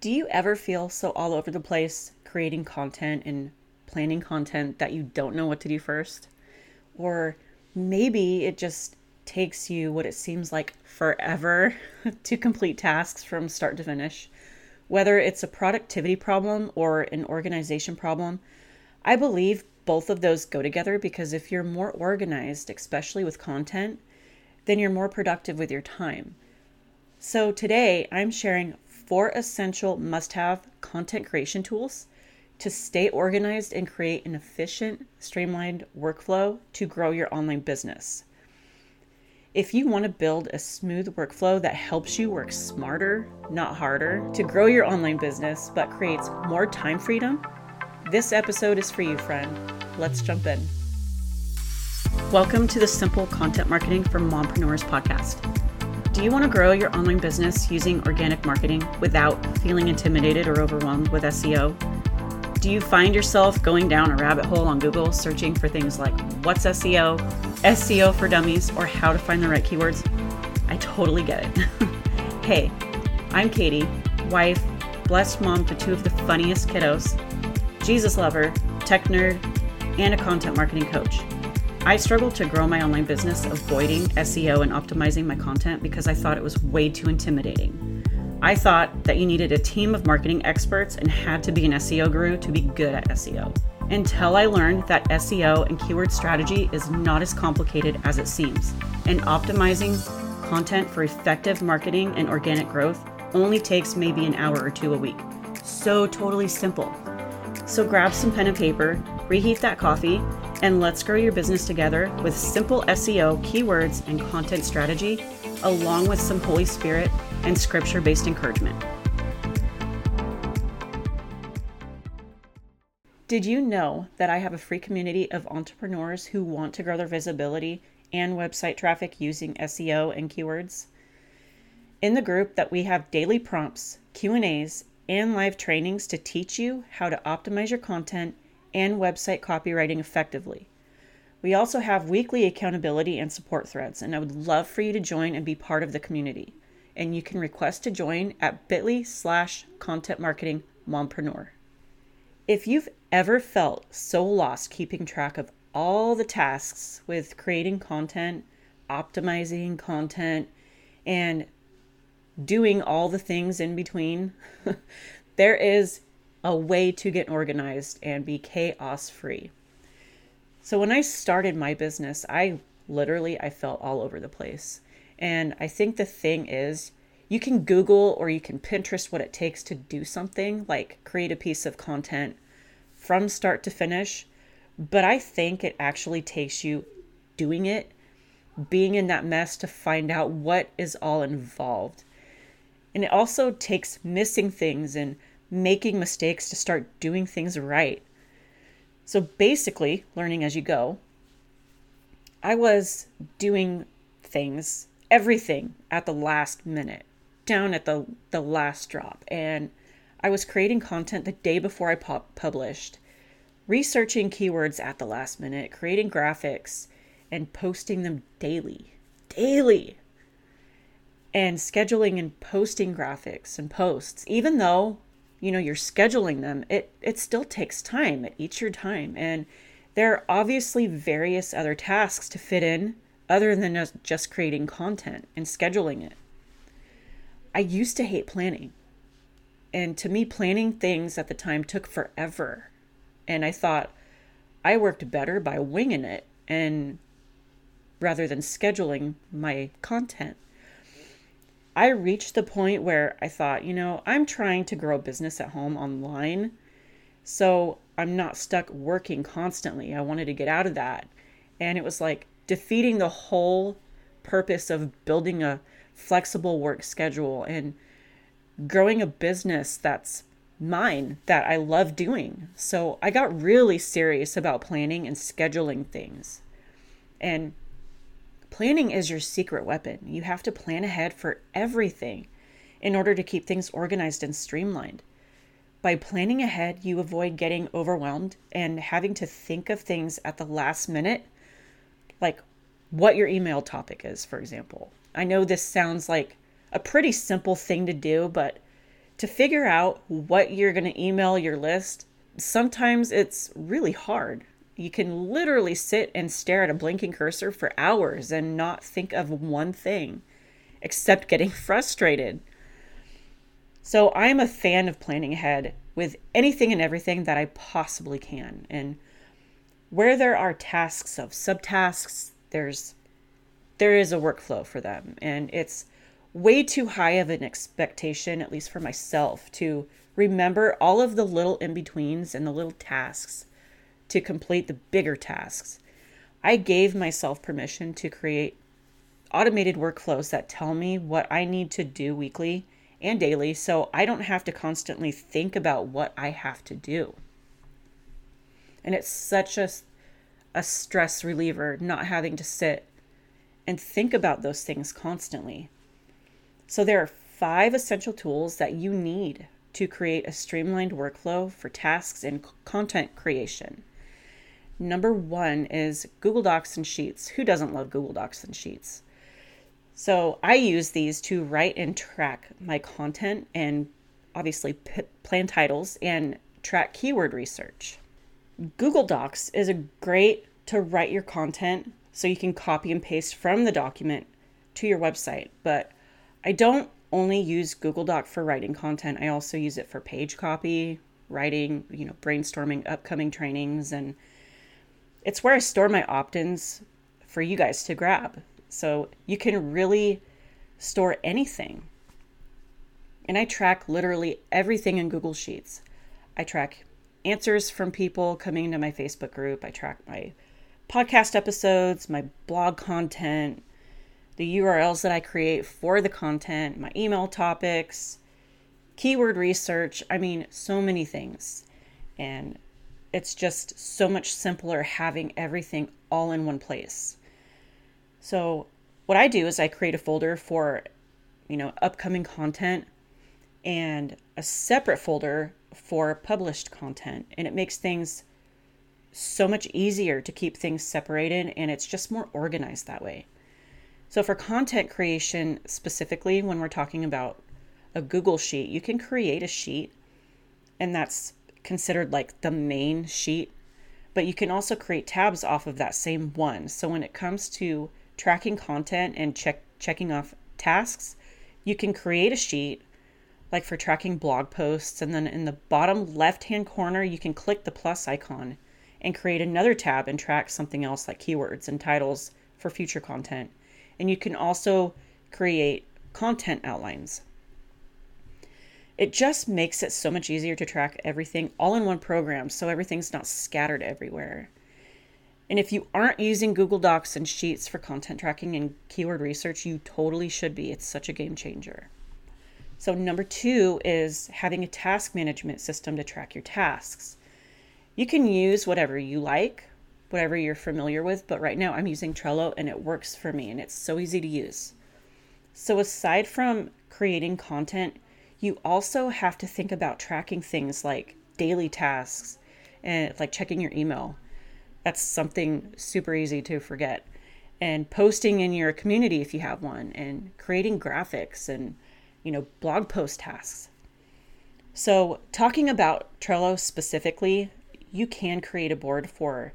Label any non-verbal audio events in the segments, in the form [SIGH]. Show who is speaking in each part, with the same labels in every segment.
Speaker 1: Do you ever feel so all over the place creating content and planning content that you don't know what to do first? Or maybe it just takes you what it seems like forever [LAUGHS] to complete tasks from start to finish. Whether it's a productivity problem or an organization problem, I believe both of those go together because if you're more organized, especially with content, then you're more productive with your time. So today I'm sharing four essential must have content creation tools to stay organized and create an efficient, streamlined workflow to grow your online business. If you want to build a smooth workflow that helps you work smarter, not harder, to grow your online business but creates more time freedom, this episode is for you, friend. Let's jump in. Welcome to the Simple Content Marketing for Mompreneurs podcast. Do you want to grow your online business using organic marketing without feeling intimidated or overwhelmed with SEO? Do you find yourself going down a rabbit hole on Google searching for things like what's SEO, SEO for dummies, or how to find the right keywords? I totally get it. [LAUGHS] hey, I'm Katie, wife, blessed mom to two of the funniest kiddos, Jesus lover, tech nerd, and a content marketing coach. I struggled to grow my online business avoiding SEO and optimizing my content because I thought it was way too intimidating. I thought that you needed a team of marketing experts and had to be an SEO guru to be good at SEO. Until I learned that SEO and keyword strategy is not as complicated as it seems, and optimizing content for effective marketing and organic growth only takes maybe an hour or two a week. So totally simple. So grab some pen and paper, reheat that coffee, and let's grow your business together with simple SEO, keywords, and content strategy, along with some Holy Spirit and scripture based encouragement. Did you know that I have a free community of entrepreneurs who want to grow their visibility and website traffic using SEO and keywords? In the group that we have daily prompts, Q&As, and live trainings to teach you how to optimize your content and website copywriting effectively. We also have weekly accountability and support threads, and I would love for you to join and be part of the community. And you can request to join at bit.ly slash content marketing mompreneur. If you've ever felt so lost keeping track of all the tasks with creating content, optimizing content, and doing all the things in between, [LAUGHS] there is a way to get organized and be chaos free. So when I started my business, I literally I felt all over the place. And I think the thing is you can Google or you can Pinterest what it takes to do something like create a piece of content from start to finish, but I think it actually takes you doing it, being in that mess to find out what is all involved. And it also takes missing things and making mistakes to start doing things right. So basically, learning as you go. I was doing things, everything at the last minute, down at the, the last drop. And I was creating content the day before I published, researching keywords at the last minute, creating graphics, and posting them daily. Daily! And scheduling and posting graphics and posts, even though you know you're scheduling them it it still takes time it eats your time and there are obviously various other tasks to fit in other than just creating content and scheduling it. I used to hate planning and to me planning things at the time took forever and i thought i worked better by winging it and rather than scheduling my content I reached the point where I thought, you know, I'm trying to grow a business at home online. So I'm not stuck working constantly. I wanted to get out of that. And it was like defeating the whole purpose of building a flexible work schedule and growing a business that's mine that I love doing. So I got really serious about planning and scheduling things. And Planning is your secret weapon. You have to plan ahead for everything in order to keep things organized and streamlined. By planning ahead, you avoid getting overwhelmed and having to think of things at the last minute, like what your email topic is, for example. I know this sounds like a pretty simple thing to do, but to figure out what you're going to email your list, sometimes it's really hard. You can literally sit and stare at a blinking cursor for hours and not think of one thing except getting [LAUGHS] frustrated. So, I'm a fan of planning ahead with anything and everything that I possibly can. And where there are tasks of subtasks, there's there is a workflow for them and it's way too high of an expectation at least for myself to remember all of the little in-betweens and the little tasks to complete the bigger tasks. I gave myself permission to create automated workflows that tell me what I need to do weekly and daily so I don't have to constantly think about what I have to do. And it's such a, a stress reliever not having to sit and think about those things constantly. So, there are five essential tools that you need to create a streamlined workflow for tasks and content creation. Number one is Google Docs and Sheets. Who doesn't love Google Docs and Sheets? So I use these to write and track my content and obviously p- plan titles and track keyword research. Google Docs is a great to write your content so you can copy and paste from the document to your website. But I don't only use Google Doc for writing content. I also use it for page copy, writing, you know, brainstorming upcoming trainings and it's where I store my opt-ins for you guys to grab. So you can really store anything. And I track literally everything in Google Sheets. I track answers from people coming into my Facebook group. I track my podcast episodes, my blog content, the URLs that I create for the content, my email topics, keyword research. I mean, so many things. And it's just so much simpler having everything all in one place. So what I do is I create a folder for, you know, upcoming content and a separate folder for published content. And it makes things so much easier to keep things separated and it's just more organized that way. So for content creation specifically, when we're talking about a Google sheet, you can create a sheet and that's considered like the main sheet, but you can also create tabs off of that same one. So when it comes to tracking content and check checking off tasks, you can create a sheet like for tracking blog posts and then in the bottom left-hand corner you can click the plus icon and create another tab and track something else like keywords and titles for future content. And you can also create content outlines. It just makes it so much easier to track everything all in one program so everything's not scattered everywhere. And if you aren't using Google Docs and Sheets for content tracking and keyword research, you totally should be. It's such a game changer. So, number two is having a task management system to track your tasks. You can use whatever you like, whatever you're familiar with, but right now I'm using Trello and it works for me and it's so easy to use. So, aside from creating content, you also have to think about tracking things like daily tasks and like checking your email that's something super easy to forget. And posting in your community if you have one, and creating graphics and, you know, blog post tasks. So, talking about Trello specifically, you can create a board for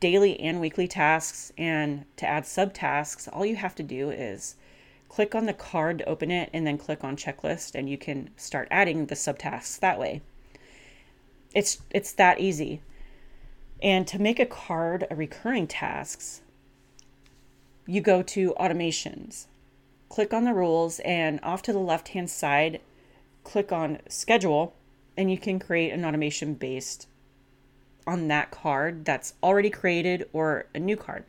Speaker 1: daily and weekly tasks. And to add subtasks, all you have to do is click on the card to open it and then click on checklist, and you can start adding the subtasks that way. It's, it's that easy. And to make a card a recurring tasks, you go to automations. Click on the rules and off to the left hand side, click on schedule, and you can create an automation based on that card that's already created or a new card.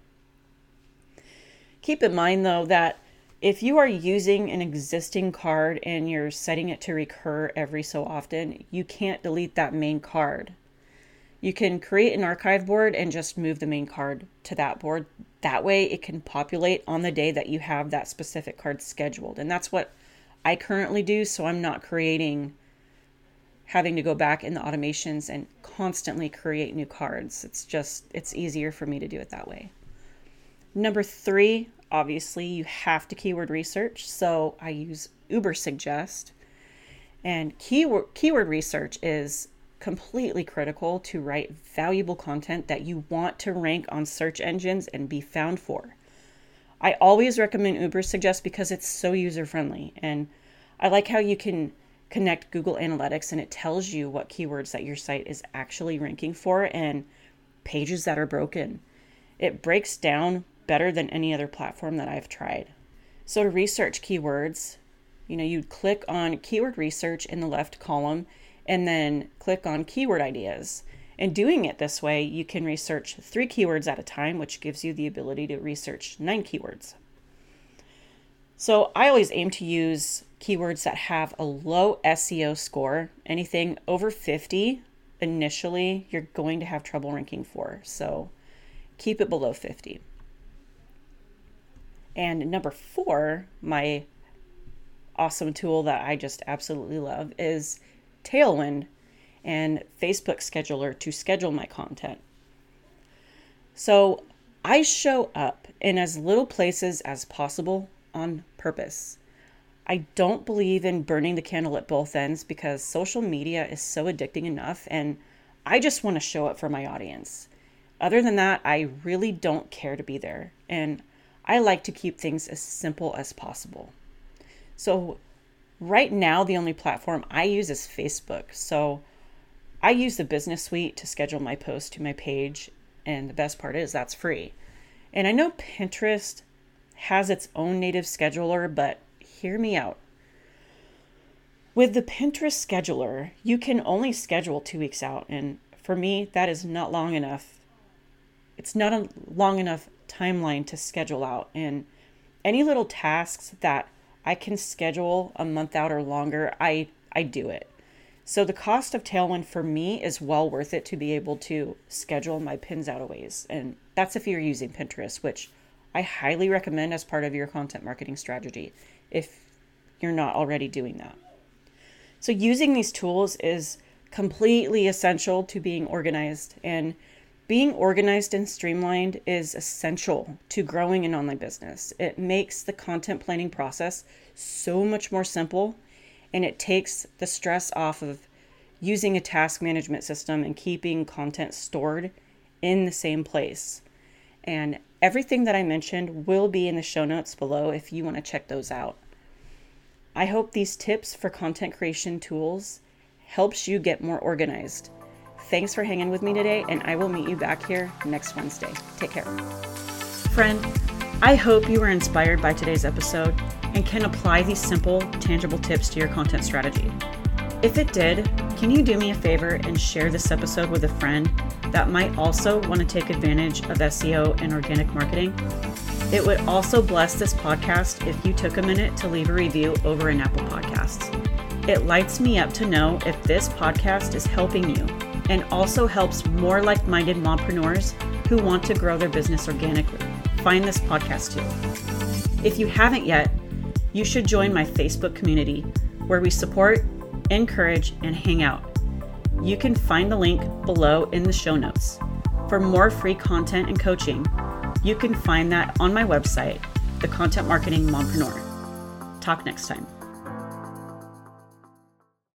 Speaker 1: Keep in mind though that if you are using an existing card and you're setting it to recur every so often, you can't delete that main card. You can create an archive board and just move the main card to that board. That way it can populate on the day that you have that specific card scheduled. And that's what I currently do. So I'm not creating, having to go back in the automations and constantly create new cards. It's just, it's easier for me to do it that way. Number three, obviously, you have to keyword research. So I use Ubersuggest And keyword, keyword research is completely critical to write valuable content that you want to rank on search engines and be found for. I always recommend Ubersuggest because it's so user friendly and I like how you can connect Google Analytics and it tells you what keywords that your site is actually ranking for and pages that are broken. It breaks down better than any other platform that I've tried. So to research keywords, you know, you'd click on keyword research in the left column and then click on keyword ideas. And doing it this way, you can research three keywords at a time, which gives you the ability to research nine keywords. So I always aim to use keywords that have a low SEO score. Anything over 50, initially, you're going to have trouble ranking for. So keep it below 50. And number four, my awesome tool that I just absolutely love is Tailwind and Facebook Scheduler to schedule my content. So I show up in as little places as possible on purpose. I don't believe in burning the candle at both ends because social media is so addicting enough, and I just want to show up for my audience. Other than that, I really don't care to be there, and I like to keep things as simple as possible. So, right now, the only platform I use is Facebook. So, I use the business suite to schedule my posts to my page, and the best part is that's free. And I know Pinterest has its own native scheduler, but hear me out. With the Pinterest scheduler, you can only schedule two weeks out, and for me, that is not long enough. It's not a long enough timeline to schedule out, and any little tasks that I can schedule a month out or longer, I I do it. So the cost of Tailwind for me is well worth it to be able to schedule my pins out of ways. And that's if you're using Pinterest, which I highly recommend as part of your content marketing strategy if you're not already doing that. So using these tools is completely essential to being organized and being organized and streamlined is essential to growing an online business. It makes the content planning process so much more simple and it takes the stress off of using a task management system and keeping content stored in the same place. And everything that I mentioned will be in the show notes below if you want to check those out. I hope these tips for content creation tools helps you get more organized. Thanks for hanging with me today, and I will meet you back here next Wednesday. Take care. Friend, I hope you were inspired by today's episode and can apply these simple, tangible tips to your content strategy. If it did, can you do me a favor and share this episode with a friend that might also want to take advantage of SEO and organic marketing? It would also bless this podcast if you took a minute to leave a review over in Apple Podcasts. It lights me up to know if this podcast is helping you and also helps more like minded mompreneurs who want to grow their business organically. Find this podcast too. If you haven't yet, you should join my Facebook community where we support, encourage, and hang out. You can find the link below in the show notes. For more free content and coaching, you can find that on my website, The Content Marketing Mompreneur. Talk next time.